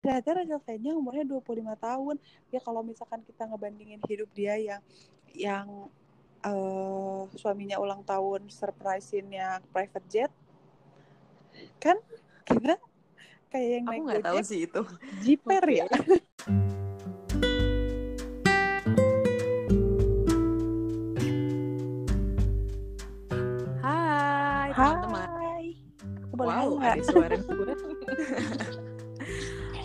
ternyata Rachel Fenya umurnya 25 tahun. Ya kalau misalkan kita ngebandingin hidup dia yang yang uh, suaminya ulang tahun surprisein-nya private jet kan kita kayak yang aku naik nggak tahu sih itu. Jiper okay. ya? Hai teman-teman. Hai. Wow ada suara gue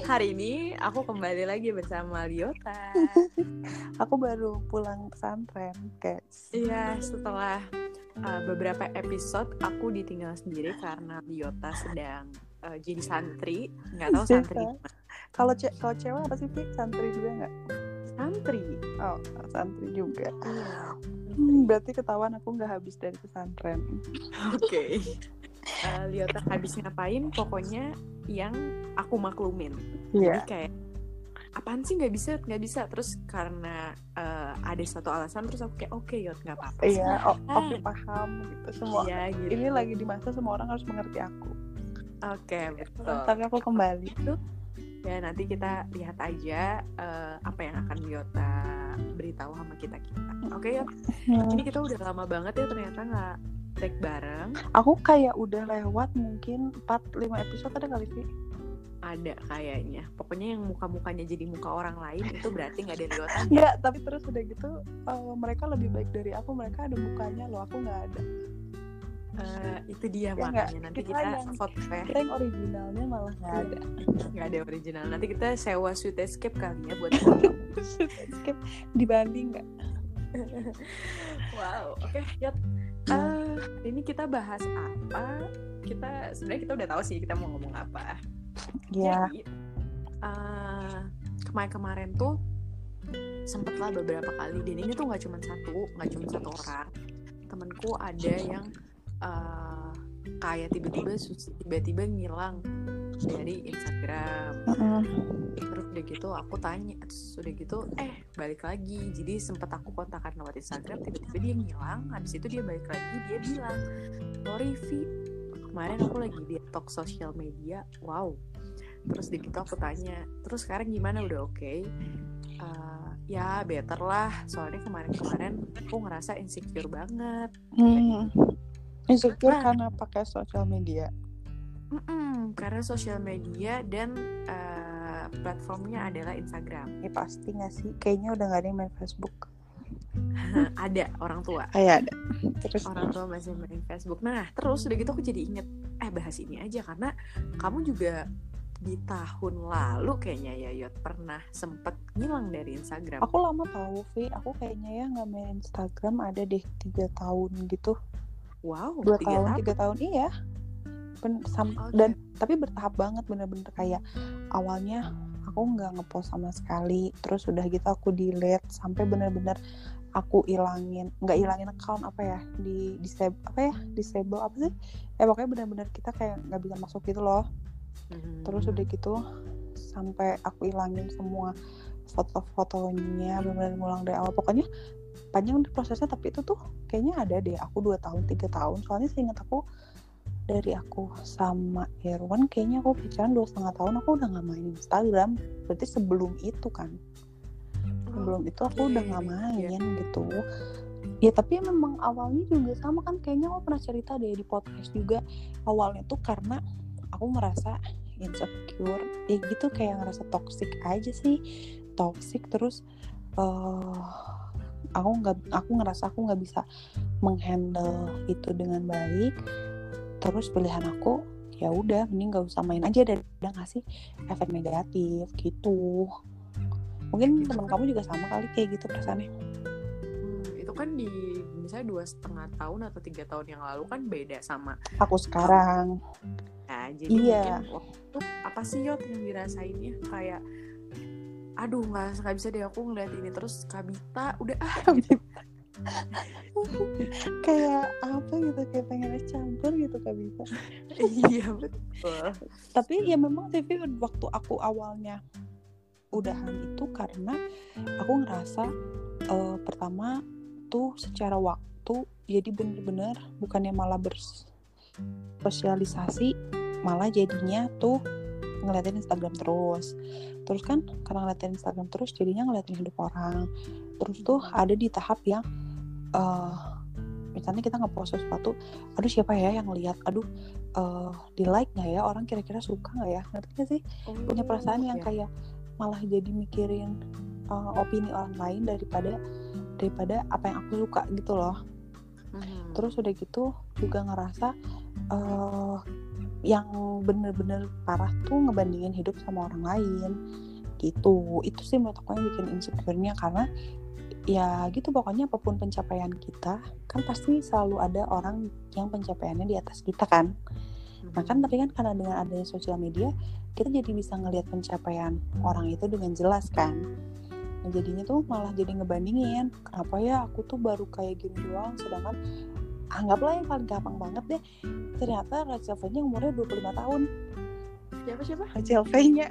Hari ini aku kembali lagi bersama Liota. aku baru pulang pesantren, guys. Iya, setelah uh, beberapa episode aku ditinggal sendiri karena Liota sedang uh, jadi santri, nggak tahu santri. Kalau ce kalau cewek apa sih, Santri juga nggak? Santri. Oh, santri juga. Hmm, berarti ketahuan aku nggak habis dari pesantren. Oke. Okay. Uh, habis ngapain? Pokoknya yang aku maklumin. Yeah. jadi kayak apaan sih nggak bisa nggak bisa? Terus karena uh, ada satu alasan terus aku kayak oke okay, yot nggak apa-apa iya yeah, oke okay, paham gitu. Semua yeah, gitu. ini lagi di masa semua orang harus mengerti aku. Oke okay, betul. Tapi aku kembali. Itu ya nanti kita lihat aja uh, apa yang akan Yota beritahu sama kita kita oke okay, ya hmm. ini kita udah lama banget ya ternyata nggak take bareng. Aku kayak udah lewat mungkin 4-5 episode ada kali sih. Ada kayaknya. Pokoknya yang muka-mukanya jadi muka orang lain itu berarti nggak ada liwatan nggak tapi terus udah gitu uh, mereka lebih baik dari aku mereka ada mukanya loh aku nggak ada. Uh, itu dia ya, makanya. gak. nanti kita, kita foto ya kita yang originalnya malah nggak ada. nggak ada original. Nanti kita sewa sweet escape kali ya buat sweet escape. Dibanding nggak wow oke okay, yuk uh, ini kita bahas apa? Kita sebenarnya kita udah tahu sih kita mau ngomong apa. Yeah. jadi uh, kemarin-kemarin tuh sempet lah beberapa kali dan ini tuh nggak cuma satu nggak cuma satu orang. Temenku ada yang uh, kayak tiba-tiba tiba-tiba ngilang dari Instagram. Uh-uh. terus udah gitu aku tanya terus udah gitu eh balik lagi. Jadi sempet aku kontakkan lewat Instagram tiba-tiba dia ngilang. Habis itu dia balik lagi dia bilang sorry Vi kemarin aku lagi detox sosial media. Wow. Terus di gitu aku tanya terus sekarang gimana? Udah oke? Okay? uh, ya better lah. Soalnya kemarin-kemarin aku ngerasa insecure banget. Hmm. insecure nah, karena pakai sosial media Mm-mm, karena sosial media dan uh, platformnya adalah Instagram. Ya pasti nggak sih? Kayaknya udah nggak ada yang main Facebook. Ada orang tua. Kayak ada. Terus? Orang tua masih main Facebook. Nah terus udah gitu aku jadi inget eh bahas ini aja karena kamu juga di tahun lalu kayaknya ya Yot pernah sempet ngilang dari Instagram. Aku lama tahu Vi, aku kayaknya ya nggak main Instagram ada deh tiga tahun gitu. Wow, dua tahun, tiga tahun iya. Ben, sam okay. dan tapi bertahap banget bener-bener kayak awalnya aku nggak ngepost sama sekali, terus udah gitu aku delete sampai bener-bener aku ilangin nggak ilangin account apa ya di disable apa ya disable apa sih? Eh pokoknya bener-bener kita kayak nggak bisa masuk gitu loh. Terus udah gitu sampai aku ilangin semua foto-fotonya benar-benar ngulang dari awal. Pokoknya panjang prosesnya tapi itu tuh kayaknya ada deh aku dua tahun tiga tahun. Soalnya seingat aku dari aku sama Irwan kayaknya aku pacaran dua setengah tahun aku udah nggak main Instagram. Berarti sebelum itu kan? Sebelum itu aku udah nggak main gitu. Ya tapi memang awalnya juga sama kan kayaknya aku pernah cerita deh di podcast juga. Awalnya tuh karena aku merasa insecure. Ya gitu kayak ngerasa toxic aja sih. Toxic terus uh, aku nggak aku ngerasa aku nggak bisa menghandle itu dengan baik terus pilihan aku ya udah mending gak usah main aja dan udah ngasih efek negatif gitu. Mungkin teman kamu juga sama kali kayak gitu perasaannya. Hmm, itu kan di misalnya dua setengah tahun atau tiga tahun yang lalu kan beda sama aku sekarang. Nah, jadi iya. mungkin waktu apa sih Yot yang dirasainnya? Kayak aduh nggak nggak bisa deh aku ngeliat ini. Terus Kabita udah ah. Gitu. Kayak apa gitu kayak pengen campur gitu Kabita iya betul. Tapi ya memang TV waktu aku awalnya udahan itu karena aku ngerasa uh, pertama tuh secara waktu jadi bener-bener bukannya malah bers sosialisasi malah jadinya tuh ngeliatin Instagram terus. Terus kan karena ngeliatin Instagram terus jadinya ngeliatin hidup orang. Terus tuh ada di tahap yang uh, misalnya kita ngepost sesuatu aduh siapa ya yang lihat? Aduh uh, di like nggak ya? Orang kira-kira suka nggak ya? Ngerti gak sih? Oh, punya perasaan yang ya. kayak malah jadi mikirin uh, opini orang lain daripada daripada apa yang aku suka gitu loh. Hmm. terus udah gitu juga ngerasa uh, yang bener-bener parah tuh ngebandingin hidup sama orang lain. Gitu. Itu sih menurut aku yang bikin insecure-nya karena ya gitu. Pokoknya apa pun pencapaian kita kan pasti selalu ada orang yang pencapaiannya di atas kita kan? Nah kan tapi kan karena dengan adanya sosial media kita jadi bisa ngelihat pencapaian orang itu dengan jelas kan? Nah, jadinya tuh malah jadi ngebandingin kenapa ya aku tuh baru kayak gini doang? Sedangkan anggaplah yang paling gampang banget deh ternyata Rachel V nya umurnya 25 tahun. Siapa siapa? Rachel V nya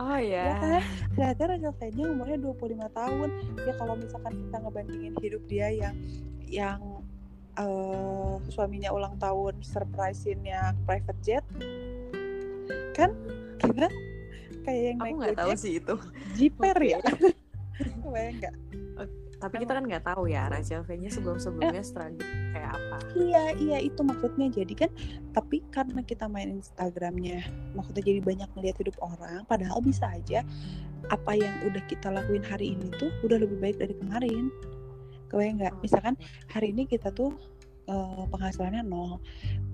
Oh ya. ya kan? Ternyata Rachel V-nya umurnya 25 tahun. Ya kalau misalkan kita ngebandingin hidup dia yang yang uh, suaminya ulang tahun surprisein-nya private jet kan kita kayak yang Aku naik tahu sih itu. Jiper ya. Kebayang nggak? Tapi kita kan nggak tahu ya Rachel V-nya sebelum-sebelumnya eh, struggle kayak apa. Iya iya itu maksudnya. Jadi kan tapi karena kita main Instagramnya maksudnya jadi banyak ngeliat hidup orang padahal bisa aja apa yang udah kita lakuin hari ini tuh udah lebih baik dari kemarin. Kebayang nggak? Oh, misalkan hari ini kita tuh uh, penghasilannya nol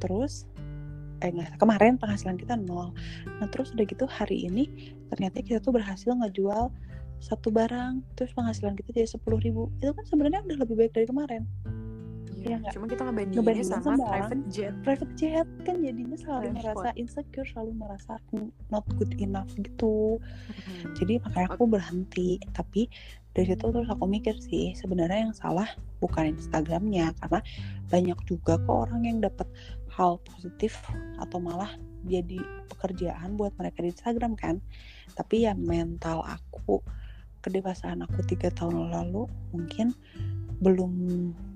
terus eh enggak kemarin penghasilan kita nol. Nah terus udah gitu hari ini ternyata kita tuh berhasil ngejual satu barang terus penghasilan kita jadi sepuluh ribu itu kan sebenarnya udah lebih baik dari kemarin Iya, ya, cuma kita ngebandingin sama, sama private jet. Private jet kan jadinya selalu Transport. merasa insecure, selalu merasa not good enough gitu. Hmm. Jadi makanya aku berhenti. Tapi dari situ terus aku mikir sih sebenarnya yang salah bukan Instagramnya karena banyak juga kok orang yang dapat hal positif atau malah jadi pekerjaan buat mereka di Instagram kan. Tapi ya mental aku kedewasaan aku tiga tahun lalu mungkin belum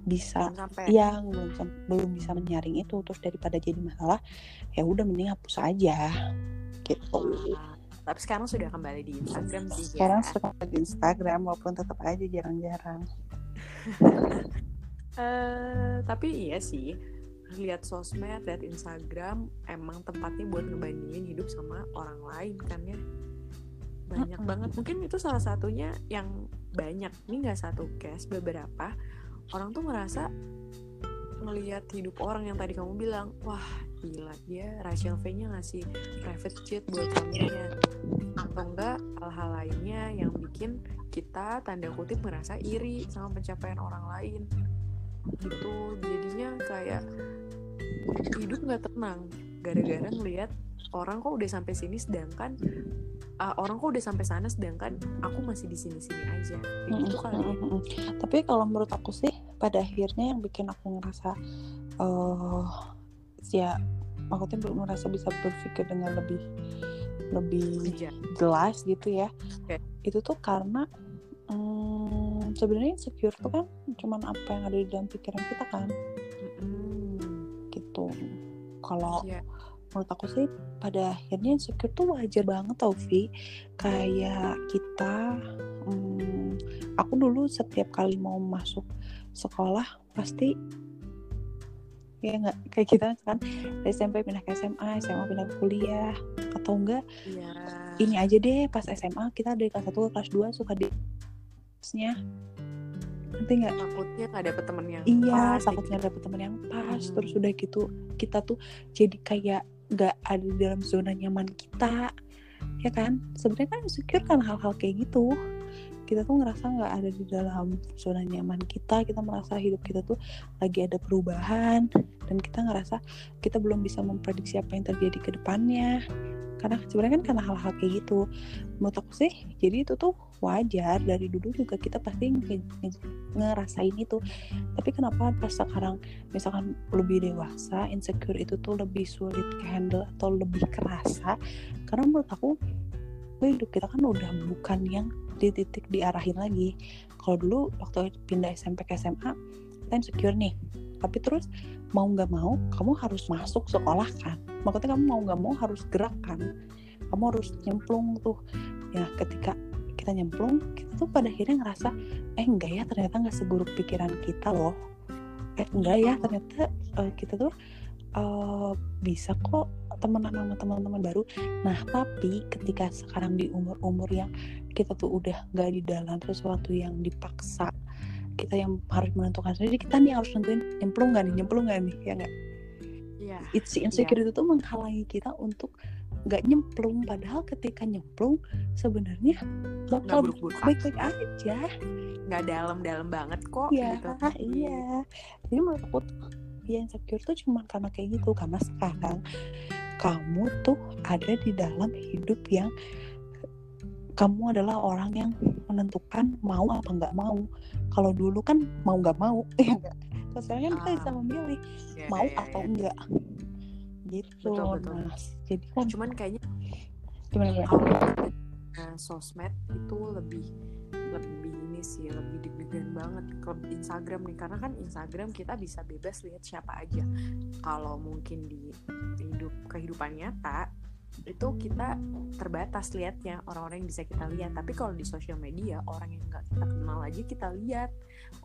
bisa yang belum belum bisa menyaring itu terus daripada jadi masalah ya udah mending hapus aja gitu. Nah, tapi sekarang sudah kembali di Instagram sih ya. sekarang sudah kembali di Instagram walaupun tetap aja jarang-jarang. Uh, tapi iya sih lihat sosmed lihat Instagram emang tempatnya buat ngebandingin hidup sama orang lain kan ya banyak banget. Mungkin itu salah satunya yang banyak. Ini nggak satu case beberapa. Orang tuh ngerasa ngelihat hidup orang yang tadi kamu bilang wah gila dia Rachel V nya ngasih private jet buat suaminya atau enggak hal-hal lainnya yang bikin kita tanda kutip merasa iri sama pencapaian orang lain. Gitu. Jadinya kayak hidup nggak tenang. Gara-gara ngelihat orang kok udah sampai sini sedangkan uh, orang kok udah sampai sana sedangkan aku masih di sini-sini aja gitu kali ya. tapi kalau menurut aku sih pada akhirnya yang bikin aku ngerasa uh, ya maksudnya belum merasa bisa berpikir dengan lebih lebih jelas gitu ya okay. itu tuh karena um, sebenarnya insecure tuh kan cuman apa yang ada di dalam pikiran kita kan mm-hmm. gitu kalau yeah menurut aku sih pada akhirnya insecure tuh wajar banget tau Vi kayak kita hmm, aku dulu setiap kali mau masuk sekolah pasti ya nggak kayak kita kan SMP pindah ke SMA SMA pindah ke kuliah atau enggak ya. ini aja deh pas SMA kita dari kelas 1 ke kelas 2 suka di nya nanti nggak takutnya nggak dapet temen yang iya pas, takutnya gitu. dapet temen yang pas hmm. terus udah gitu kita tuh jadi kayak nggak ada di dalam zona nyaman kita ya kan? Sebenarnya kan insecure kan hal-hal kayak gitu. Kita tuh ngerasa nggak ada di dalam zona nyaman kita kita merasa hidup kita tuh lagi ada perubahan dan kita ngerasa kita belum bisa memprediksi apa yang terjadi ke depannya karena sebenarnya kan karena hal-hal kayak gitu. Menurut aku sih jadi itu tuh wajar. Dari dulu juga kita pasti ngerasain itu. Tapi kenapa pas sekarang misalkan lebih dewasa insecure itu tuh lebih sulit handle atau lebih kerasa? Karena menurut aku hidup kita kan udah bukan yang di titik diarahin lagi. Kalau dulu waktu pindah SMP ke SMA kita insecure nih tapi terus mau nggak mau kamu harus masuk sekolah kan? Maksudnya kamu mau nggak mau harus gerak kan? Kamu harus nyemplung tuh. Ya ketika kita nyemplung kita tuh pada akhirnya ngerasa eh enggak ya ternyata nggak seburuk pikiran kita loh. Eh enggak ya ternyata uh, kita tuh uh, bisa kok temenan sama teman-teman baru. Nah tapi ketika sekarang di umur-umur yang kita tuh udah nggak di dalam sesuatu yang dipaksa kita yang harus menentukan sendiri. Kita nih harus nentuin nyemplung nggak nih nyemplung nggak nih ya nggak? Yeah. it's insecurity yeah. itu menghalangi kita untuk nggak nyemplung. Padahal ketika nyemplung sebenarnya bakal baik-baik aja. Nggak dalam-dalam banget kok ya, gitu. iya. Jadi menurut aku tuh ya insecure tuh cuma karena kayak gitu karena sekarang kamu tuh ada di dalam hidup yang kamu adalah orang yang menentukan mau apa nggak mau kalau dulu kan mau nggak mau ya enggak sekarang kan kita bisa ah. memilih yeah, mau yeah, atau yeah. enggak gitu betul, betul. Mas. jadi kan cuman kayaknya gimana uh, sosmed itu lebih lebih ini sih lebih deg-degan banget ke Instagram nih karena kan Instagram kita bisa bebas lihat siapa aja kalau mungkin di hidup kehidupan nyata itu kita terbatas lihatnya orang-orang yang bisa kita lihat tapi kalau di sosial media orang yang nggak kita kenal aja kita lihat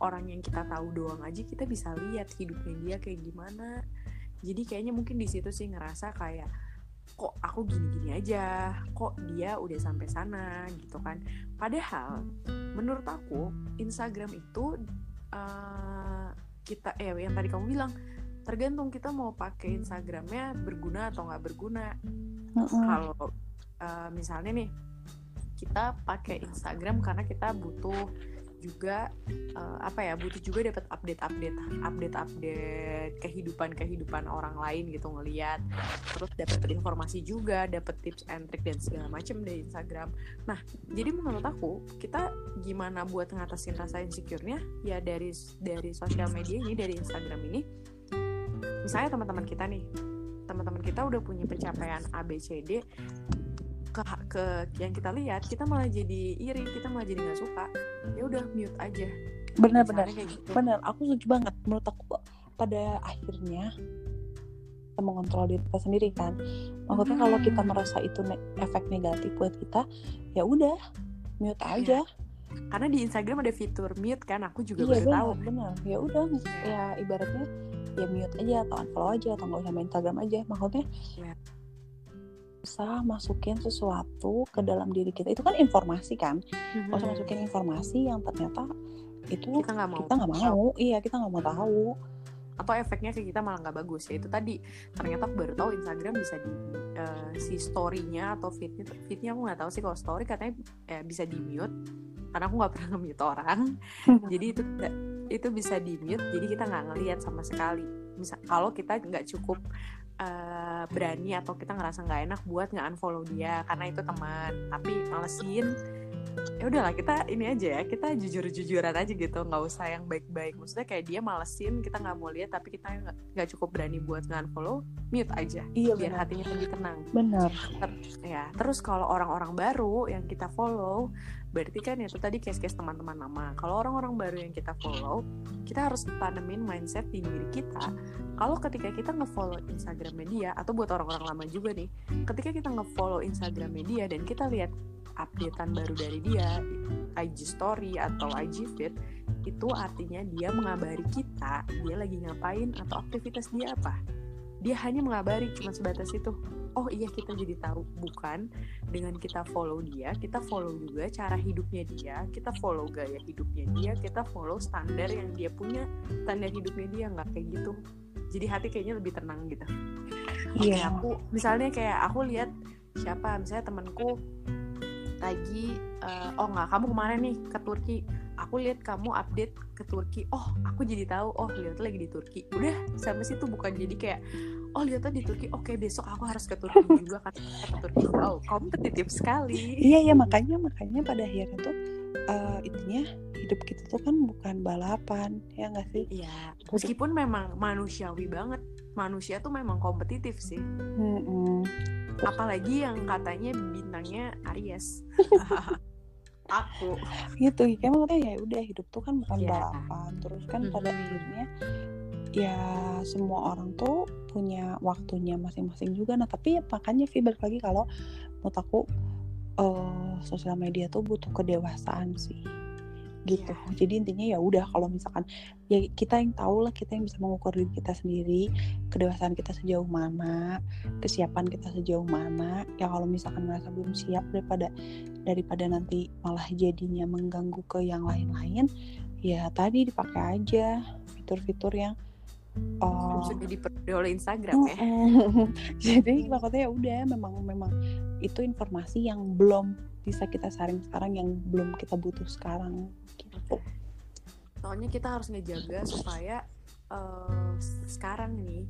orang yang kita tahu doang aja kita bisa lihat hidupnya dia kayak gimana. Jadi kayaknya mungkin di situ sih ngerasa kayak kok aku gini-gini aja? Kok dia udah sampai sana? Gitu kan. Padahal menurut aku Instagram itu uh, kita eh yang tadi kamu bilang tergantung kita mau pakai Instagramnya berguna atau nggak berguna -uh. kalau uh, misalnya nih kita pakai Instagram karena kita butuh juga uh, apa ya butuh juga dapat update update update update kehidupan kehidupan orang lain gitu ngelihat terus dapat informasi juga dapat tips and trick dan segala macam dari Instagram. Nah jadi menurut aku kita gimana buat ngatasin rasa insecure-nya? Ya dari dari sosial media ini dari Instagram ini. Misalnya teman-teman kita nih teman-teman kita udah punya pencapaian A B C D ke ke yang kita lihat kita malah jadi iri kita malah jadi nggak suka. Ya udah mute aja. Benar-benar gitu. benar aku setuju banget. Menurut aku pada akhirnya kita mengontrol diri kita sendiri kan? Maksudnya hmm. kalau kita merasa itu ne efek negatif buat kita ya udah mute iya. aja. Karena di Instagram ada fitur mute kan? Aku juga iya, baru bener, tahu. benar. Ya udah ya ibaratnya ya mute aja atau unfollow aja atau nggak usah main Instagram aja. Maksudnya ya. usah masukin sesuatu ke dalam diri kita. Itu kan informasi kan? Mm-hmm. usah masukin informasi yang ternyata itu kita nggak mau kita nggak mau. Iya kita nggak mau tahu. Atau efeknya ke kita malah nggak bagus. Ya itu tadi. Ternyata aku baru tahu Instagram bisa di uh, si storynya atau fitnya fitnya aku nggak tahu sih. Kalau story katanya ya, bisa di mute karena aku nggak pernah nge-mute orang. Jadi itu itu bisa di mute jadi kita nggak ngelihat sama sekali. Misal kalau kita nggak cukup uh, berani atau kita ngerasa nggak enak buat nggak unfollow dia karena itu teman tapi malesin ya udahlah kita ini aja ya kita jujur-jujuran aja gitu nggak usah yang baik-baik. Maksudnya kayak dia malesin kita nggak mau lihat tapi kita nggak cukup berani buat nge-unfollow mute aja. Iya, biar bener. hatinya lebih tenang. Benar. Ter ya terus kalau orang-orang baru yang kita follow berarti kan itu tadi case-case teman-teman lama. Kalau orang-orang baru yang kita follow kita harus tanemin mindset di diri kita. Kalau ketika kita nge-follow Instagram media atau buat orang-orang lama juga nih ketika kita nge-follow Instagram media dan kita lihat updatean baru dari dia IG story atau IG feed itu artinya dia mengabari kita dia lagi ngapain atau aktivitas dia apa. Dia hanya mengabari cuma sebatas itu oh iya kita jadi tahu. Bukan dengan kita follow dia kita follow juga cara hidupnya dia kita follow gaya hidupnya dia kita follow standar yang dia punya standar hidupnya dia nggak kayak gitu. Jadi hati kayaknya lebih tenang gitu. Iya. Yeah. aku misalnya kayak aku lihat siapa misalnya temanku lagi uh, oh nggak kamu kemarin nih ke Turki. Aku lihat kamu update ke Turki. Oh aku jadi tahu oh lihat lagi di Turki. Udah sampai situ bukan jadi kayak oh lihat di Turki. Oke besok aku harus ke Turki juga kan ke Turki. Wow kompetitif sekali. Iya iya makanya makanya pada akhirnya tuh uh, intinya hidup kita tuh kan bukan balapan ya nggak sih? Iya meskipun memang manusiawi banget manusia tuh memang kompetitif sih. Mm -mm apalagi yang katanya bintangnya Aries. Aku. Gitu kayak maksudnya ya udah hidup tuh kan bukan yeah. balapan. Terus kan mm -hmm. pada akhirnya ya semua orang tuh punya waktunya masing-masing juga. Nah tapi ya makanya Vi balik lagi kalau menurut aku uh, sosial media tuh butuh kedewasaan sih. Gitu. Iya. jadi intinya ya udah kalau misalkan ya kita yang tahu lah kita yang bisa mengukur diri kita sendiri kedewasaan kita sejauh mana kesiapan kita sejauh mana. Ya kalau misalkan merasa belum siap daripada daripada nanti malah jadinya mengganggu ke yang lain-lain ya tadi dipakai aja fitur-fitur yang oh, sudah diperoleh oleh Instagram ya. Jadi maksudnya ya udah memang memang itu informasi yang belum bisa kita saring sekarang yang belum kita butuh sekarang gitu. soalnya kita harus ngejaga supaya eh, sekarang nih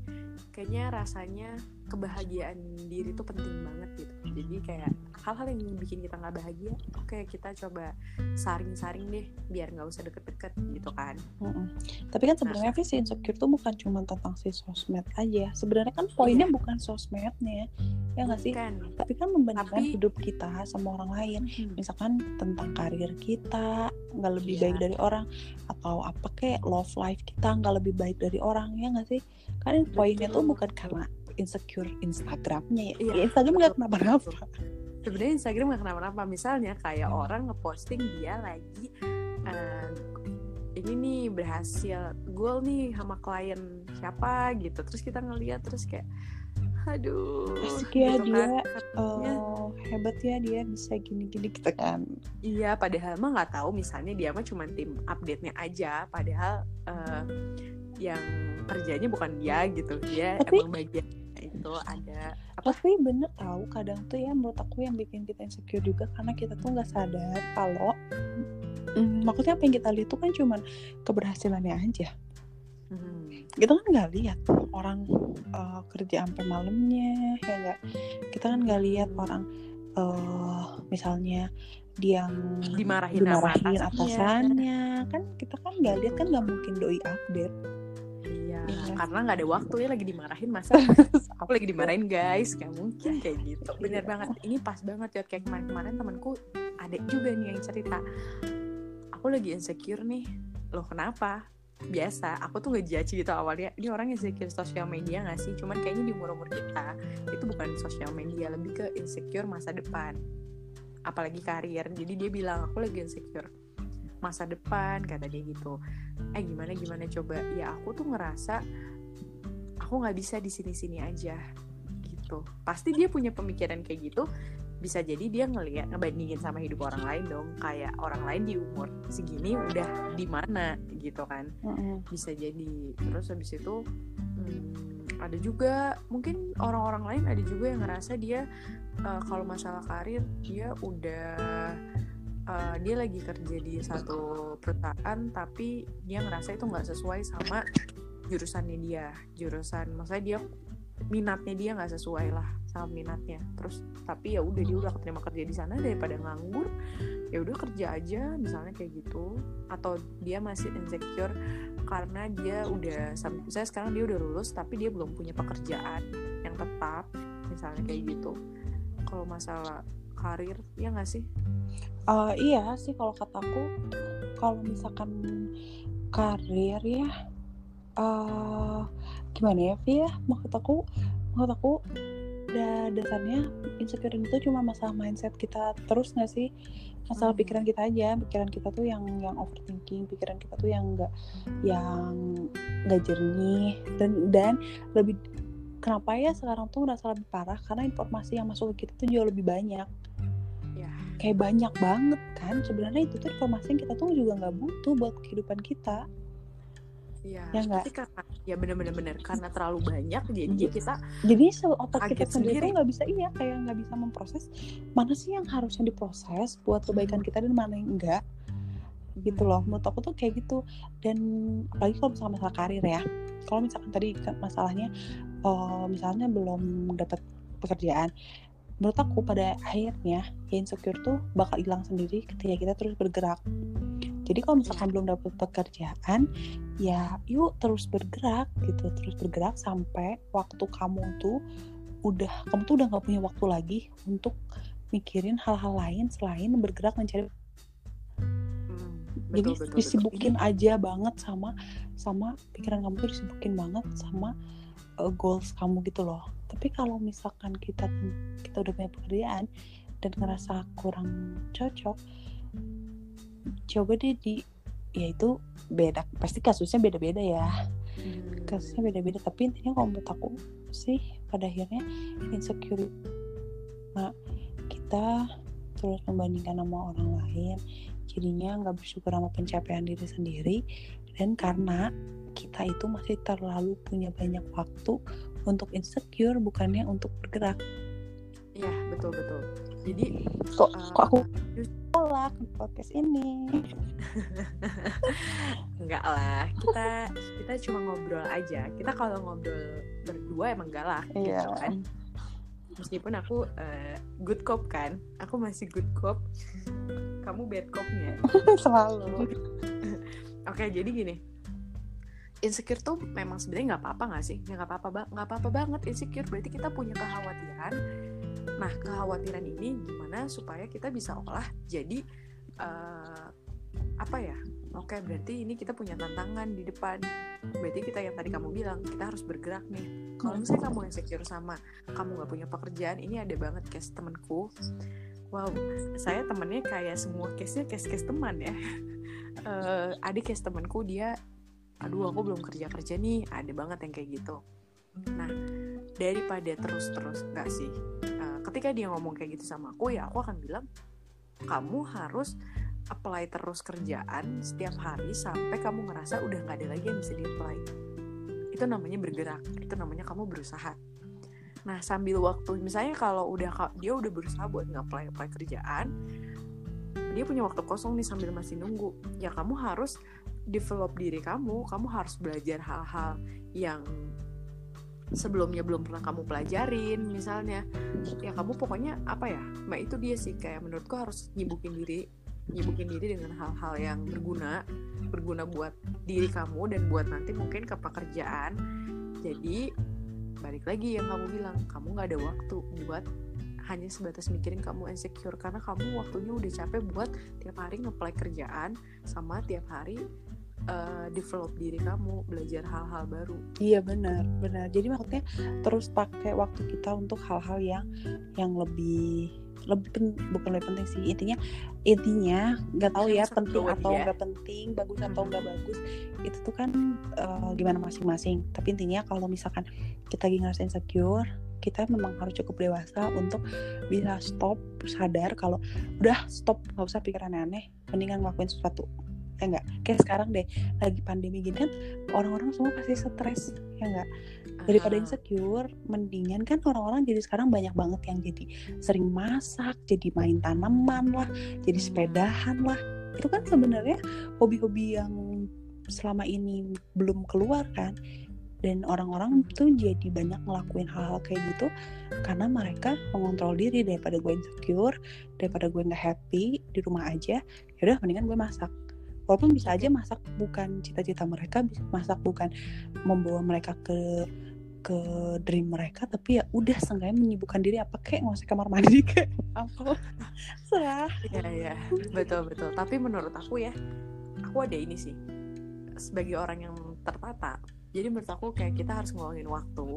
kayaknya rasanya kebahagiaan diri itu penting banget gitu jadi kayak hal-hal yang bikin kita nggak bahagia oke kita coba saring-saring deh biar nggak usah deket-deket gitu kan Mm-mm. Tapi kan sebenarnya Nah. sih insecure tuh bukan cuma tentang si sosmed aja. Sebenarnya kan poinnya Iya. bukan sosmednya, ya nggak sih? kan Tapi kan membandingkan Tapi- hidup kita sama orang lain. misalkan tentang karir kita nggak lebih Iya. baik dari orang atau apa kayak love life kita nggak lebih baik dari orang ya nggak sih kan poinnya tuh bukan karena insecure Instagramnya ya, Iya, Ya, Instagram nggak kenapa-napa. sebenarnya Instagram nggak kenapa-napa. Misalnya kayak orang ngeposting dia lagi eh, ini nih berhasil goal nih sama klien siapa gitu. Terus kita ngeliat terus kayak aduh asik ya gitu dia. kan. Iya. oh, hebat ya dia bisa gini-gini gitu kan. Iya, padahal mah nggak tahu. Misalnya dia mah cuma tim update-nya aja, padahal eh, yang kerjanya bukan dia gitu, dia Tapi- emang bagian itu ada apa? tapi bener tahu kadang tuh ya menurut aku yang bikin kita insecure juga karena kita tuh nggak sadar kalau mm, maksudnya apa yang kita lihat tuh kan cuman keberhasilannya aja. Hmm, kita kan nggak lihat orang uh, kerja sampai malamnya ya nggak? Kita kan nggak lihat orang uh, misalnya dia dimarahin, dimarahin atasannya. atasannya. Kan kita kan nggak lihat kan nggak mungkin doi update Iya, Iya. karena nggak ada waktu ya lagi dimarahin masa aku lagi dimarahin guys, nggak mungkin kayak gitu. Bener Iya. banget, ini pas banget ya kayak kemarin-kemarin temanku ada juga nih yang cerita, aku lagi insecure nih, loh kenapa? Biasa, aku tuh ngejudge gitu awalnya, ini orang insecure sosial media gak sih? Cuman kayaknya di umur-umur kita, itu bukan sosial media, lebih ke insecure masa depan. Apalagi karir, jadi dia bilang, aku lagi insecure masa depan, kata dia gitu. Eh gimana gimana coba? Ya aku tuh ngerasa, aku nggak bisa di sini-sini aja gitu. Pasti dia punya pemikiran kayak gitu, bisa jadi dia ngeliat ngebandingin sama hidup orang lain dong kayak orang lain di umur segini udah di mana gitu kan bisa jadi terus habis itu hmm, ada juga mungkin orang-orang lain ada juga yang ngerasa dia eh, kalau masalah karir dia udah eh, dia lagi kerja di satu perusahaan tapi dia ngerasa itu nggak sesuai sama jurusannya dia. Jurusan maksudnya dia minatnya dia nggak sesuai lah sama minatnya. Terus tapi ya udah dia udah keterima kerja di sana daripada nganggur ya udah kerja aja misalnya kayak gitu. Atau dia masih insecure karena dia udah saya sekarang dia udah lulus tapi dia belum punya pekerjaan yang tetap misalnya kayak gitu. Kalau masalah karir ya nggak sih? Uh, iya sih kalau kataku kalau misalkan karir ya uh, gimana ya Vi ya? Maksud aku maksud aku da- dasarnya insecure itu cuma masalah mindset kita terus nggak sih? Masalah Hmm. pikiran kita aja pikiran kita tuh yang yang overthinking pikiran kita tuh yang enggak yang nggak jernih dan dan lebih kenapa ya sekarang tuh ngerasa lebih parah? Karena informasi yang masuk ke kita tuh jauh lebih banyak. ya kayak banyak banget kan. Sebenarnya itu tuh informasi yang kita tuh juga nggak butuh buat kehidupan kita. Ya, Ya tapi karena ya bener-bener bener. Karena terlalu banyak jadinya kita jadi otak kita sendiri nggak bisa iya kayak nggak bisa memproses mana sih yang harusnya diproses buat kebaikan kita dan mana yang enggak gitu loh. Menurut aku tuh kayak gitu. Dan apalagi kalau misalnya masalah karir ya. Kalau misalkan tadi masalahnya eh, misalnya belum dapat pekerjaan menurut aku pada akhirnya ya insecure tuh bakal hilang sendiri ketika kita terus bergerak. Jadi kalau misalkan belum dapat pekerjaan ya yuk terus bergerak gitu terus bergerak sampai waktu kamu tuh udah kamu tuh udah nggak punya waktu lagi untuk mikirin hal-hal lain selain bergerak mencari hmm, jadi disibukin betul. aja banget sama sama pikiran kamu tuh disibukin banget sama uh, goals kamu gitu loh tapi kalau misalkan kita kita udah punya pekerjaan dan ngerasa kurang cocok coba deh di ya itu beda pasti kasusnya beda-beda ya hmm. kasusnya beda-beda tapi intinya kalau menurut aku sih pada akhirnya insecure nah kita terus membandingkan sama orang lain jadinya nggak bersyukur sama pencapaian diri sendiri dan karena kita itu masih terlalu punya banyak waktu untuk insecure bukannya untuk bergerak. Iya betul betul. Jadi kok uh, kok aku tolak podcast ini? Enggak lah kita kita cuma ngobrol aja. Kita kalau ngobrol berdua emang galak iya. gitu kan. Meskipun aku uh, good cop kan. Aku masih good cop. Kamu bad copnya. Selalu. Oke jadi gini insecure tuh memang sebenarnya nggak apa-apa nggak sih? Nggak apa-apa ba nggak apa-apa banget insecure. Berarti kita punya kekhawatiran. Nah kekhawatiran ini gimana supaya kita bisa olah jadi uh, apa ya? Oke okay, berarti ini kita punya tantangan di depan. Berarti kita yang tadi kamu bilang kita harus bergerak nih. Kalau misalnya kamu insecure sama kamu nggak punya pekerjaan ini ada banget case temenku wow saya temennya kayak semua case nya case case teman ya. Uh, ada case temanku dia aduh aku belum kerja kerja nih ada banget yang kayak gitu. Nah daripada terus terus nggak sih uh, ketika dia ngomong kayak gitu sama aku ya aku akan bilang kamu harus apply terus kerjaan setiap hari sampai kamu ngerasa udah nggak ada lagi yang bisa di apply itu namanya bergerak itu namanya kamu berusaha. Nah sambil waktu misalnya kalau udah dia udah berusaha buat nge-apply apply kerjaan dia punya waktu kosong nih sambil masih nunggu. Ya kamu harus develop diri kamu kamu harus belajar hal-hal yang sebelumnya belum pernah kamu pelajarin misalnya. Ya kamu pokoknya apa ya mbak itu dia sih. Kayak menurutku harus nyibukin diri nyibukin diri dengan hal-hal yang berguna berguna buat diri kamu dan buat nanti mungkin ke pekerjaan. Jadi balik lagi yang kamu bilang kamu nggak ada waktu buat hanya sebatas mikirin kamu insecure. Karena kamu waktunya udah capek buat tiap hari ngeplay kerjaan sama tiap hari uh, develop diri kamu, belajar hal-hal baru. Iya benar, benar. Jadi maksudnya terus pakai waktu kita untuk hal-hal yang yang lebih lebih pen, bukan lebih penting sih intinya intinya nggak tahu ya penting atau ya. nggak ya. penting bagus atau nggak bagus itu tuh kan uh, gimana masing-masing tapi intinya kalau misalkan kita lagi ngerasa insecure kita memang harus cukup dewasa untuk bisa stop sadar kalau udah stop nggak usah pikiran aneh mendingan ngelakuin sesuatu ya enggak kayak sekarang deh lagi pandemi gini kan orang-orang semua pasti stres ya enggak daripada insecure mendingan kan orang-orang jadi sekarang banyak banget yang jadi sering masak jadi main tanaman lah jadi sepedahan lah. Itu kan sebenarnya hobi-hobi yang selama ini belum keluar kan dan orang-orang tuh jadi banyak ngelakuin hal-hal kayak gitu karena mereka mengontrol diri. Daripada gue insecure daripada gue nggak happy di rumah aja yaudah mendingan gue masak walaupun bisa aja masak bukan cita-cita mereka bisa masak bukan membawa mereka ke ke dream mereka tapi ya udah seenggaknya menyibukkan diri apa kayak nggak kamar mandi kayak apa? Serah. Ya ya betul betul. Tapi menurut aku ya aku ada ini sih sebagai orang yang tertata. Jadi menurut aku kayak kita harus ngeluangin waktu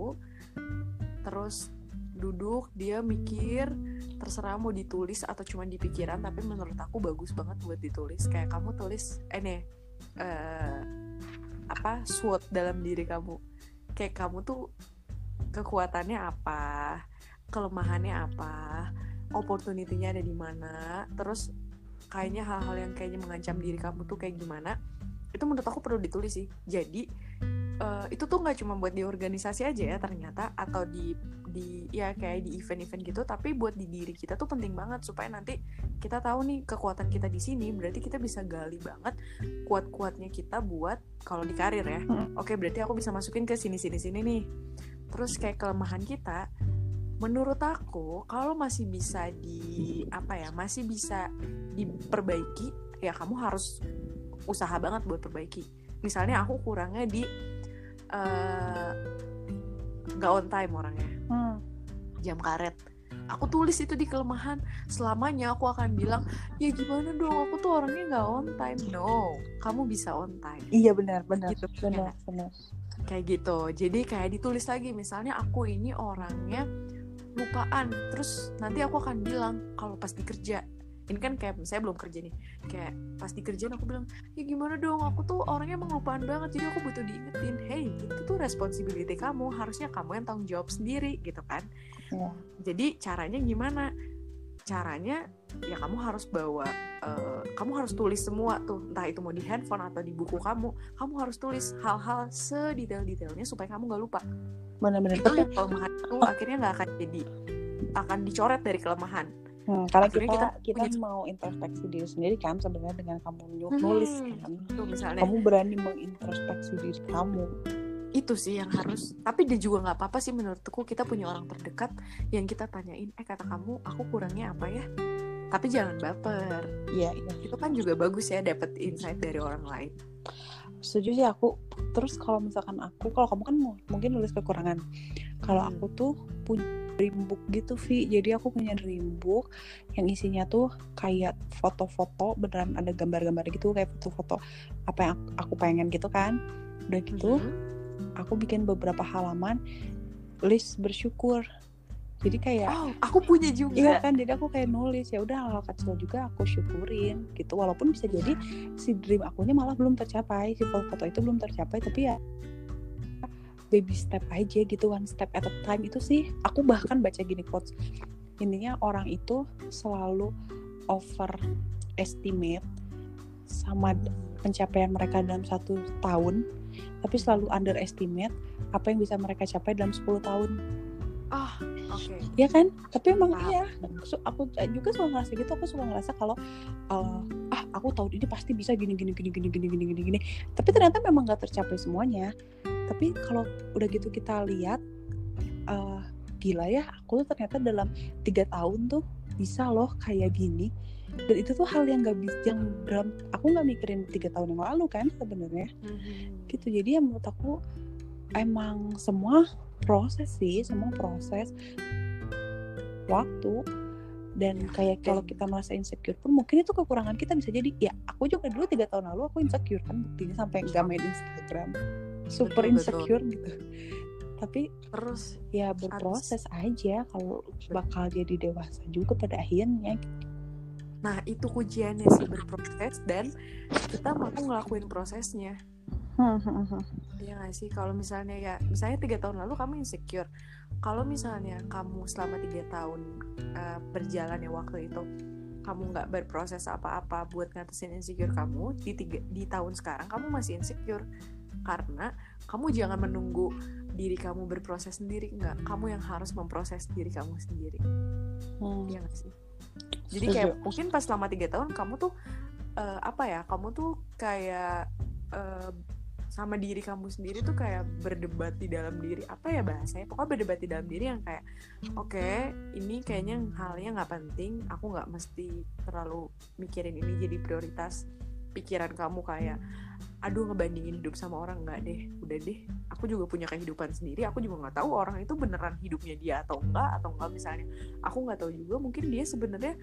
terus duduk dia mikir terserah mau ditulis atau cuma di pikiran tapi menurut aku bagus banget buat ditulis. Kayak kamu tulis eh nih uh, apa SWOT dalam diri kamu. Kayak kamu tuh kekuatannya apa kelemahannya apa opportunity-nya ada di mana terus kayaknya hal-hal yang kayaknya mengancam diri kamu tuh kayak gimana itu menurut aku perlu ditulis sih. Jadi uh, itu tuh nggak cuma buat di organisasi aja ya ternyata atau di di ya kayak di event-event gitu tapi buat di diri kita tuh penting banget supaya nanti kita tahu nih kekuatan kita di sini berarti kita bisa gali banget kuat-kuatnya kita buat kalau di karir ya. Hmm. oke berarti aku bisa masukin ke sini sini sini nih. Terus kayak kelemahan kita menurut aku kalau masih bisa di apa ya masih bisa diperbaiki ya kamu harus usaha banget buat perbaiki. Misalnya aku kurangnya di uh, on time orangnya hmm. jam karet. Aku tulis itu di kelemahan. Selamanya aku akan bilang ya gimana dong? Aku tuh orangnya nggak on time. No kamu bisa on time. Iya benar benar Gitu, benar ya. benar. Kayak gitu. Jadi kayak ditulis lagi misalnya aku ini orangnya lupaan terus nanti aku akan bilang kalau pas di kerja ini kan kayak saya belum kerja nih kayak pas di kerjaan aku bilang ya gimana dong aku tuh orangnya emang lupaan banget jadi aku butuh diingetin hey itu tuh responsibility kamu harusnya kamu yang tanggung jawab sendiri gitu kan. Iya. jadi caranya gimana? Caranya ya kamu harus bawa eh, kamu harus tulis semua tuh entah itu mau di handphone atau di buku kamu kamu harus tulis hal-hal sedetail-detailnya supaya kamu nggak lupa. Benar-benar itu yang kelemahan itu akhirnya nggak akan jadi akan dicoret dari kelemahan hmm, karena kita akhirnya kita, kita punya- mau introspeksi diri sendiri kan sebenarnya dengan kamu nu- Hmm. nulis kan. misalnya. Kamu berani mengintrospeksi diri kamu. Itu sih yang harus tapi dia juga nggak apa-apa sih menurutku kita punya orang terdekat yang kita tanyain eh kata kamu aku kurangnya apa ya? Tapi jangan baper. Iya iya. Itu kan juga bagus ya dapat insight dari orang lain. Setuju sih aku. Terus kalau misalkan aku kalau kamu kan mu- mungkin nulis kekurangan. Kalau Hmm. aku tuh punya dream book gitu Vi. Jadi aku punya dream book yang isinya tuh kayak foto-foto beneran ada gambar-gambar gitu kayak foto-foto apa yang aku, aku pengen gitu kan. Udah gitu Mhm. aku bikin beberapa halaman list bersyukur. Jadi kayak oh aku punya juga. Iya kan, jadi aku kayak nulis. Ya udah hal kecil juga aku syukurin gitu. Walaupun bisa jadi si dream akunya malah belum tercapai, si foto-foto itu belum tercapai, tapi ya baby step aja gitu one step at a time itu sih. Aku bahkan baca gini quotes. Intinya orang itu selalu overestimate sama pencapaian mereka dalam satu tahun tapi selalu underestimate apa yang bisa mereka capai dalam 10 tahun. Ah oh, oke. Okay. ya kan? Tapi emang ah. iya. Aku juga suka ngerasa gitu aku suka ngerasa kalau uh, ah aku tahun ini pasti bisa gini gini gini gini gini gini gini. Tapi ternyata memang gak tercapai semuanya tapi kalau udah gitu kita lihat uh, gila ya aku tuh ternyata dalam tiga tahun tuh bisa loh kayak gini. Dan itu tuh hal yang gak bisa yang dalam aku nggak mikirin tiga tahun yang lalu kan sebenarnya. Mhm. gitu jadi ya menurut aku emang semua proses sih semua proses waktu. Dan kayak kalau kita merasa insecure pun mungkin itu kekurangan kita bisa jadi ya aku juga dulu tiga tahun lalu aku insecure kan buktinya sampai nggak main Instagram super Betul, betul. insecure gitu. Tapi terus ya berproses aja kalau bakal jadi dewasa juga pada akhirnya. Nah itu kunciannya sih berproses dan kita mau ngelakuin prosesnya. Iya gak sih? Kalau misalnya ya misalnya tiga tahun lalu kamu insecure. Kalau misalnya kamu selama tiga tahun uh, berjalan ya waktu itu kamu nggak berproses apa-apa buat ngatasin insecure kamu di tiga, di tahun sekarang kamu masih insecure karena kamu jangan menunggu diri kamu berproses sendiri nggak. Kamu yang harus memproses diri kamu sendiri. Hmm, Iya gak sih? Jadi kayak mungkin pas selama tiga tahun kamu tuh eh, apa ya kamu tuh kayak eh, sama diri kamu sendiri tuh kayak berdebat di dalam diri. Apa ya bahasanya? Pokoknya berdebat di dalam diri yang kayak oke ini kayaknya halnya nggak penting. Aku nggak mesti terlalu mikirin ini jadi prioritas pikiran kamu. Kayak aduh ngebandingin hidup sama orang nggak deh udah deh. Aku juga punya kehidupan sendiri aku juga nggak tahu orang itu beneran hidupnya dia atau enggak atau enggak misalnya. Aku nggak tahu juga mungkin dia sebenarnya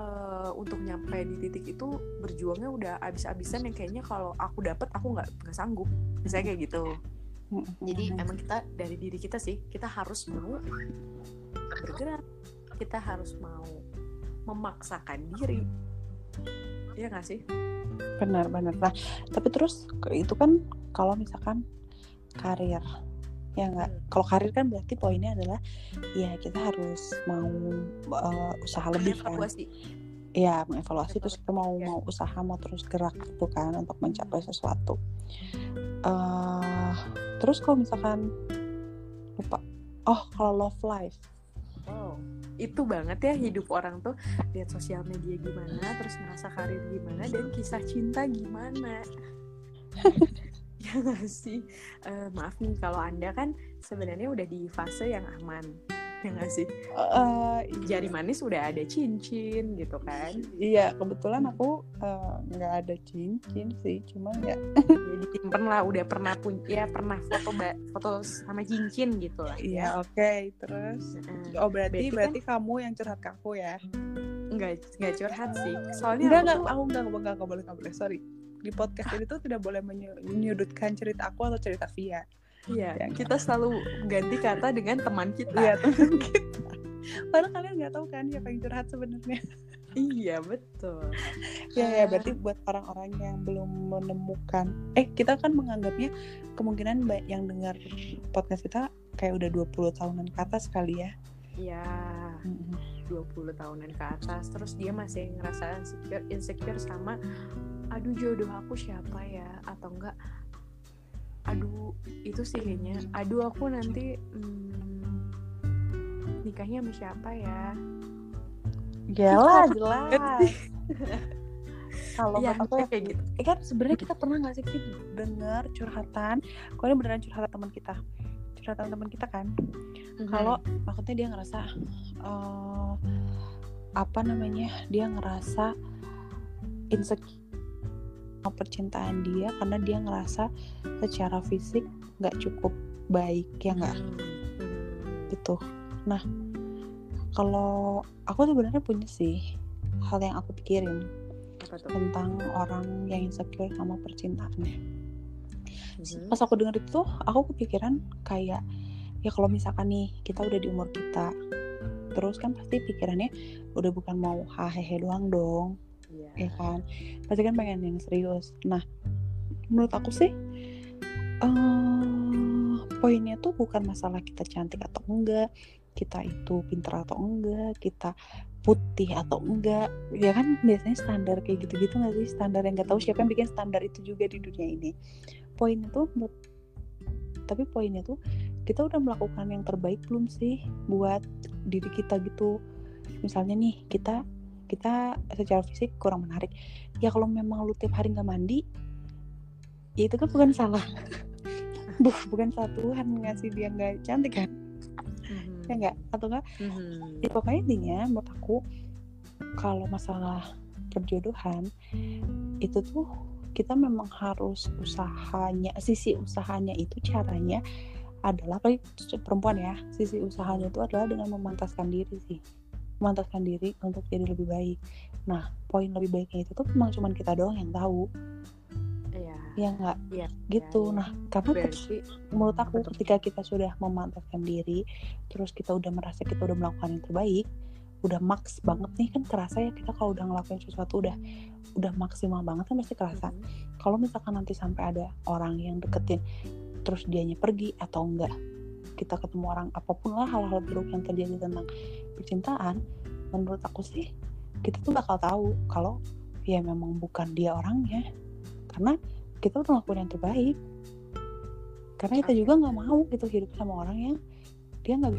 eh, untuk nyampe di titik itu berjuangnya udah abis-abisan yang kayaknya kalau aku dapet aku nggak nggak sanggup. Misalnya kayak gitu. Jadi emang kita dari diri kita sih kita harus mau bergerak. Kita harus mau memaksakan diri. Iya gak sih? Benar-benar nah tapi terus itu kan kalau misalkan karir ya nggak? Hmm. kalau karir kan berarti poinnya adalah ya kita harus mau uh, usaha lebih kan. Ya mengevaluasi terus kita mau Ya. mau usaha mau terus gerak gitu kan untuk mencapai sesuatu. Eh terus kalau misalkan lupa. Oh kalau love life. Wow. Itu banget ya hidup orang tuh lihat sosial media gimana, terus ngerasa karir gimana dan kisah cinta gimana. ya nggak sih? Eh, maaf nih kalau anda kan sebenarnya udah di fase yang aman, ya nggak sih? Eh, jari manis udah ada cincin gitu kan? Iya kebetulan aku eh, nggak ada cincin sih cuma ya. Ya disimpan lah udah pernah punya ya pernah foto ba- foto sama cincin gitu lah. Iya oke terus? Heeh. oh berarti Berarti berarti kamu yang curhat ke aku ya? Nggak nggak curhat sih. Soalnya enggak aku enggak tuh- aku enggak enggak enggak boleh enggak boleh sorry. Di podcast ini tuh tidak boleh menyu- menyudutkan cerita aku atau cerita Via Iya, Ya, kita selalu ganti kata dengan teman kita. iya teman kita padahal kalian nggak tahu kan siapa yang curhat sebenarnya Iya, betul. ya ya berarti buat orang-orang yang belum menemukan eh kita kan menganggapnya kemungkinan yang dengar podcast kita kayak udah 20 tahunan ke atas kali ya Iya, Mm-mm. 20 tahunan ke atas. Terus dia masih ngerasa insecure, insecure sama aduh jodoh aku siapa ya atau enggak aduh itu sih kayaknya aduh aku nanti hmm, nikahnya sama siapa ya Jelas, jelas. Kalau Iya, menurut aku ya, kayak gitu. eh kan sebenarnya kita pernah nggak sih Fit dengar curhatan, kalau ini beneran curhatan teman kita, curhatan teman kita kan. Kalau maksudnya dia ngerasa eh, apa namanya, dia ngerasa insecure percintaan dia karena dia ngerasa secara fisik nggak cukup baik ya nggak Hmm, gitu. Nah, kalau aku sebenarnya punya sih hal yang aku pikirin tentang orang yang insecure sama percintaannya. Hmm. Pas aku denger itu, aku kepikiran kayak ya kalau misalkan nih kita udah di umur kita, terus kan pasti pikirannya udah bukan mau hahehe doang dong. Ya kan? Pasti kan pengen yang serius. Nah, menurut aku sih eh poinnya tuh bukan masalah kita cantik atau enggak, kita itu pintar atau enggak, kita putih atau enggak, ya kan biasanya standar kayak gitu-gitu nggak sih standar yang nggak tahu siapa yang bikin standar itu juga di dunia ini. Poinnya tuh, tapi poinnya tuh kita udah melakukan yang terbaik belum sih buat diri kita gitu. Misalnya nih kita kita secara fisik kurang menarik. Ya kalau memang lu tiap hari nggak mandi, ya itu kan bukan salah. Buh, bukan salah Tuhan ngasih dia nggak cantik kan? Mhm. Ya nggak? Atau enggak? Mhm. Ya, pokoknya intinya menurut aku kalau masalah perjodohan itu tuh kita memang harus usahanya sisi usahanya itu caranya adalah apalagi perempuan ya sisi usahanya itu adalah dengan memantaskan diri sih memantaskan diri untuk jadi lebih baik nah poin lebih baiknya itu tuh memang cuma kita doang yang tahu Iya. ya nggak Iya, gitu iya. nah karena Berarti menurut aku Betul. ketika kita sudah memantaskan diri terus kita udah merasa kita udah melakukan yang terbaik udah maks banget nih kan kerasa ya kita kalau udah ngelakuin sesuatu udah udah maksimal banget kan pasti kerasa Mhm. kalau misalkan nanti sampai ada orang yang deketin terus dianya pergi atau enggak kita ketemu orang apa pun lah hal-hal buruk yang terjadi tentang percintaan menurut aku sih kita tuh bakal tahu kalau ya memang bukan dia orangnya. Karena kita udah ngelakuin yang terbaik. Karena kita juga nggak mau gitu hidup sama orang yang dia nggak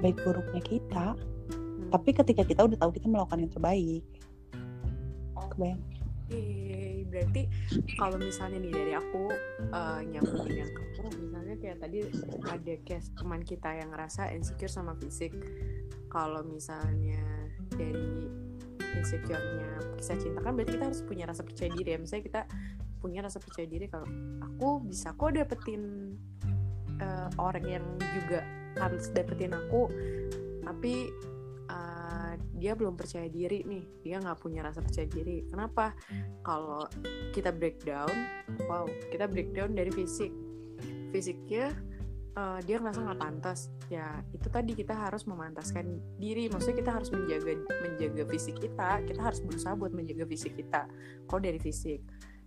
baik buruknya kita. Hmm. tapi ketika kita udah tahu kita melakukan yang terbaik. Kebayang Oke, berarti kalau misalnya nih dari aku eh, nyambungin yang kamu, misalnya kayak tadi ada case teman kita yang ngerasa insecure sama fisik. Kalau misalnya dari insecure-nya kisah cinta kan berarti kita harus punya rasa percaya diri ya. Misalnya kita punya rasa percaya diri kalau aku bisa kok dapetin eh, orang yang juga harus dapetin aku, tapi dia belum percaya diri nih. Dia nggak punya rasa percaya diri. Kenapa? Kalau kita breakdown wow kita breakdown dari fisik. Fisiknya eh, dia ngerasa nggak pantas. Ya itu tadi kita harus memantaskan diri. Maksudnya kita harus menjaga menjaga fisik kita. Kita harus berusaha buat menjaga fisik kita. Kalau dari fisik.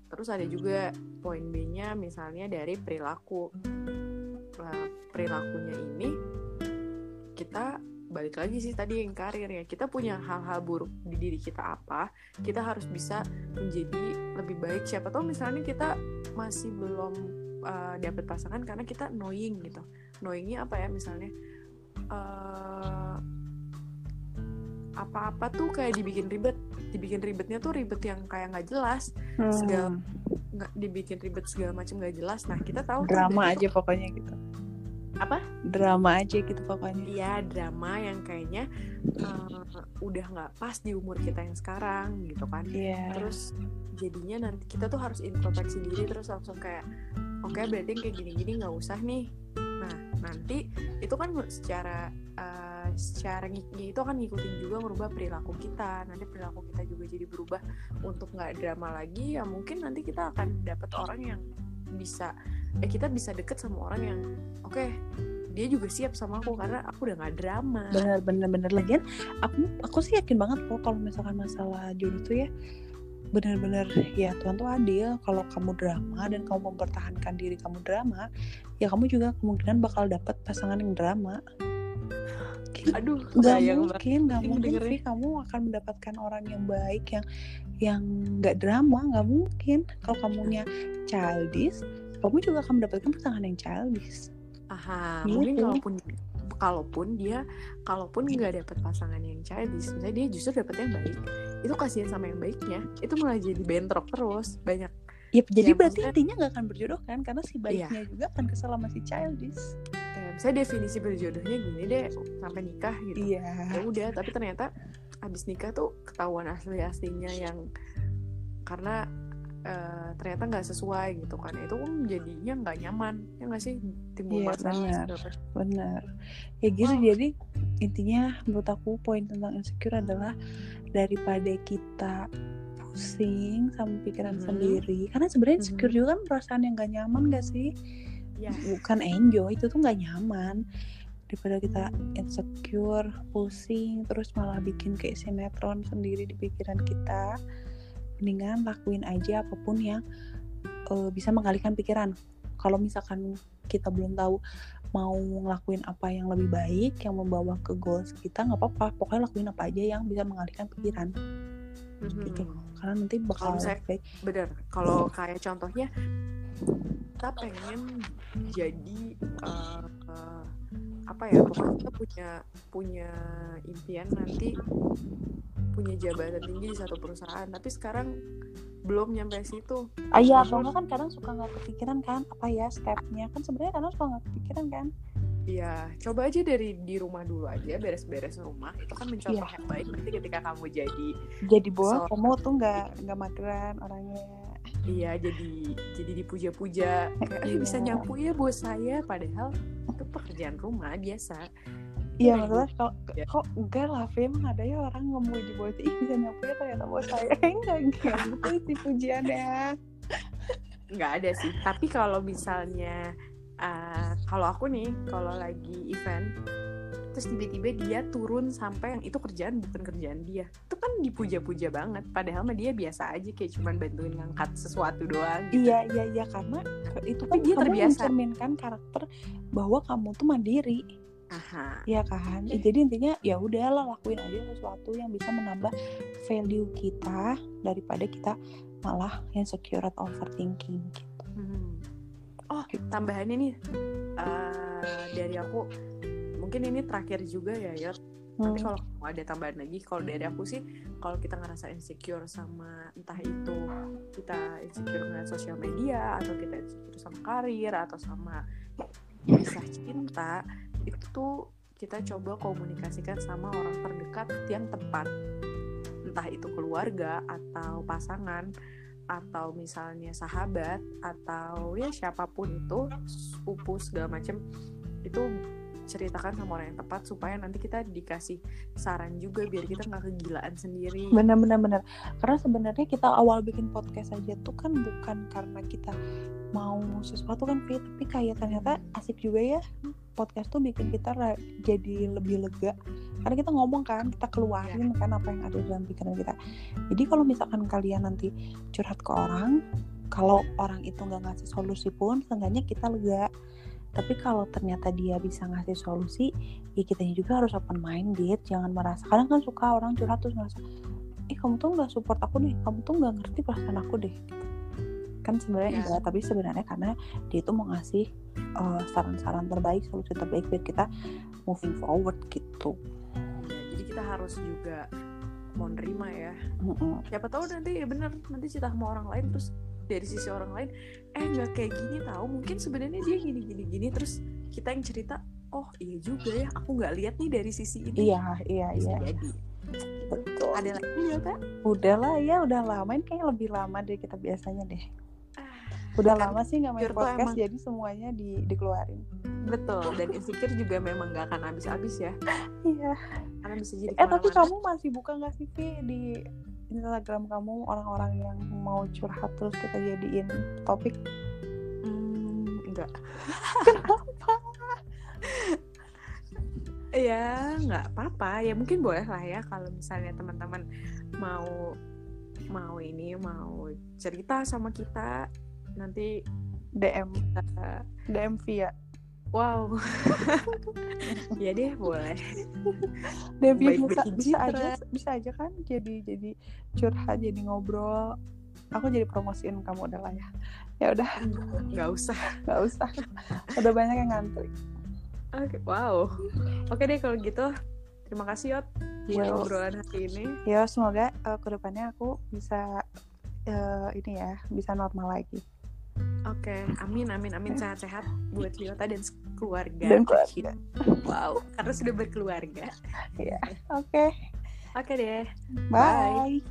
Terus ada juga poin B nya misalnya dari perilaku. Nah, perilakunya ini kita balik lagi sih tadi yang karir ya. Kita punya hal-hal buruk di diri kita apa kita harus bisa menjadi lebih baik. Siapa tahu misalnya kita masih belum uh, dapet pasangan karena kita knowing gitu. Knowingnya apa ya? Misalnya uh, apa-apa tuh kayak dibikin ribet. Dibikin ribetnya tuh ribet yang kayak nggak jelas. Segala- nggak dibikin ribet segala macam nggak jelas. Nah kita tahu drama aja pokoknya gitu apa? Drama aja gitu pokoknya. Iya drama yang kayaknya uh, udah nggak pas di umur kita yang sekarang gitu kan. Iya. Terus jadinya nanti kita tuh harus introspeksi diri terus langsung kayak oke berarti yang kayak gini-gini nggak usah nih. Nah nanti itu kan secara uh, secara ngiknya itu akan ngikutin juga merubah perilaku kita. Nanti perilaku kita juga jadi berubah. Untuk nggak drama lagi ya mungkin nanti kita akan dapat orang yang bisa eh kita bisa deket sama orang yang oke dia juga siap sama aku karena aku udah nggak drama. Bener bener bener lagian aku aku sih yakin banget kok kalau misalkan masalah jodoh tuh ya bener-bener ya Tuhan tuh adil. Kalau kamu drama dan kamu mempertahankan diri kamu drama ya kamu juga kemungkinan bakal dapet pasangan yang drama. Aduh nggak mungkin nggak mungkin sih kamu akan mendapatkan orang yang baik yang yang nggak drama nggak mungkin. Kalau kamunya childish kamu juga akan mendapatkan pasangan yang childish Aha, Gitu. mungkin kalaupun kalaupun dia kalaupun nggak dapet pasangan yang childish, misalnya dia justru dapet yang baik, itu kasihan sama yang baiknya, itu malah jadi bentrok terus banyak. ya jadi Ya, berarti maksudnya- intinya nggak akan berjodoh kan karena si baiknya juga akan kesel sama si childish misalnya definisi berjodohnya gini deh sampai nikah gitu. iya Ya udah, tapi ternyata abis nikah tuh ketahuan asli aslinya yang karena eh, ternyata nggak sesuai gitu kan, itu kan jadinya nggak nyaman, ya nggak sih timbul Iya, masalah. benar. benar ya gitu Oh. jadi intinya menurut aku poin tentang insecure adalah daripada kita pusing sama pikiran Mhm. sendiri karena sebenarnya Mhm. insecure juga kan perasaan yang gak nyaman gak sih Ya. bukan enjoy itu tuh gak nyaman daripada kita insecure pusing terus malah bikin kayak sinetron sendiri di pikiran kita mendingan lakuin aja apa pun yang eh, bisa mengalihkan pikiran. Kalau misalkan kita belum tahu mau ngelakuin apa yang lebih baik yang membawa ke goals kita nggak apa-apa. Pokoknya lakuin apa aja yang bisa mengalihkan pikiran. Gitu. Mhm. karena nanti bakal baik bener kalau kayak contohnya kita pengen jadi eh, eh, apa ya pokoknya kita punya punya impian nanti punya jabatan tinggi di satu perusahaan tapi sekarang belum nyampe situ. Ah iya enggak kan kadang suka nggak kepikiran kan apa ya stepnya. Kan sebenarnya kadang suka nggak kepikiran kan. Ya coba aja dari di rumah dulu aja beres-beres rumah itu kan mencontoh Iya. yang baik. Nanti ketika kamu jadi jadi bos So- kamu tuh nggak nggak mageran orangnya. Iya jadi jadi dipuja-puja. Kayak eh bisa Iya. nyapu ya bos saya. Padahal itu pekerjaan rumah biasa iya maksudnya kalau Ya. kok enggak lah Fe, emang ada ya orang ngemuji bos ih bisa nyapu ya ternyata bos saya. Enggak enggak. Gitu sih pujiannya. Nggak ada sih. Tapi kalau misalnya uh, kalau aku nih kalau lagi event terus tiba-tiba dia turun sampai yang itu kerjaan bukan kerjaan dia. Itu kan dipuja-puja banget. Padahal mah dia biasa aja kayak cuman bantuin ngangkat sesuatu doang gitu. iya iya iya. Karena itu kan dia kamu terbiasa. mencerminkan karakter bahwa kamu tuh mandiri Aha. Iya kan? Ya, jadi intinya ya udahlah lakuin aja sesuatu yang bisa menambah value kita daripada kita malah insecure atau overthinking gitu. Hmm. oh tambahannya nih uh, dari aku mungkin ini terakhir juga ya nanti Hmm. kalau mau ada tambahan lagi kalau dari aku sih kalau kita ngerasa insecure sama entah itu kita insecure dengan sosial media atau kita insecure sama karir atau sama kisah cinta itu tuh kita coba komunikasikan sama orang terdekat yang tepat. Entah itu keluarga atau pasangan atau misalnya sahabat atau ya siapa pun itu sepupu segala macem itu ceritakan sama orang yang tepat supaya nanti kita dikasih saran juga biar kita nggak kegilaan sendiri. Bener bener bener. Karena sebenarnya kita awal bikin podcast aja tuh kan bukan karena kita mau sesuatu kan Fit, tapi kayak ternyata asik juga ya podcast tuh bikin kita jadi lebih lega. Karena kita ngomong kan kita keluarin kan apa yang ada dalam pikiran kita. Jadi kalau misalkan kalian nanti curhat ke orang kalau orang itu nggak ngasih solusi pun seenggaknya kita lega tapi kalau ternyata dia bisa ngasih solusi ya kita juga harus open minded jangan merasa kadang kan suka orang curhat terus ngerasa eh kamu tuh nggak support aku deh kamu tuh nggak ngerti perasaan aku deh kan sebenarnya Ya. enggak tapi sebenarnya karena dia itu mau ngasih uh, saran-saran terbaik solusi terbaik biar kita moving forward gitu Ya, jadi kita harus juga mau nerima ya Mm-mm. siapa tahu nanti ya bener nanti cerita sama orang lain terus dari sisi orang lain eh nggak kayak gini tahu mungkin sebenarnya dia gini gini gini. Terus kita yang cerita oh iya juga ya aku nggak lihat nih dari sisi ini. Iya iya iya. jadi. Betul. Ada lagi ya kak udah lah ya udah lama ini kayaknya lebih lama dari kita biasanya deh. Ah, udah Kan lama sih nggak main podcast emang- jadi semuanya di dikeluarin. Betul dan insecure juga memang nggak akan habis-habis ya. Iya. Karena bisa jadi eh tapi kamu masih buka nggak sih Vi di Instagram kamu orang-orang yang mau curhat terus kita jadiin topik? Hmm, enggak. Ya nggak apa-apa. Ya mungkin boleh lah ya kalau misalnya teman-teman mau mau ini mau cerita sama kita nanti DM DM via wow. Ya deh boleh. Baik bisa bisa aja bisa aja kan jadi jadi curhat jadi ngobrol. Aku jadi promosiin kamu udah lah ya. Ya udah. Nggak usah. Nggak usah. Udah banyak yang ngantri. Oke, wow. Oke deh kalau gitu. Terima kasih Yot buat Yo. obrolan hari ini. Ya semoga uh, ke depannya aku bisa eh, ini ya bisa normal lagi oke amin amin amin. Sehat-sehat buat Yota dan keluarga. Dan keluarga. Wow karena sudah berkeluarga. Oke. Oke deh. Bye.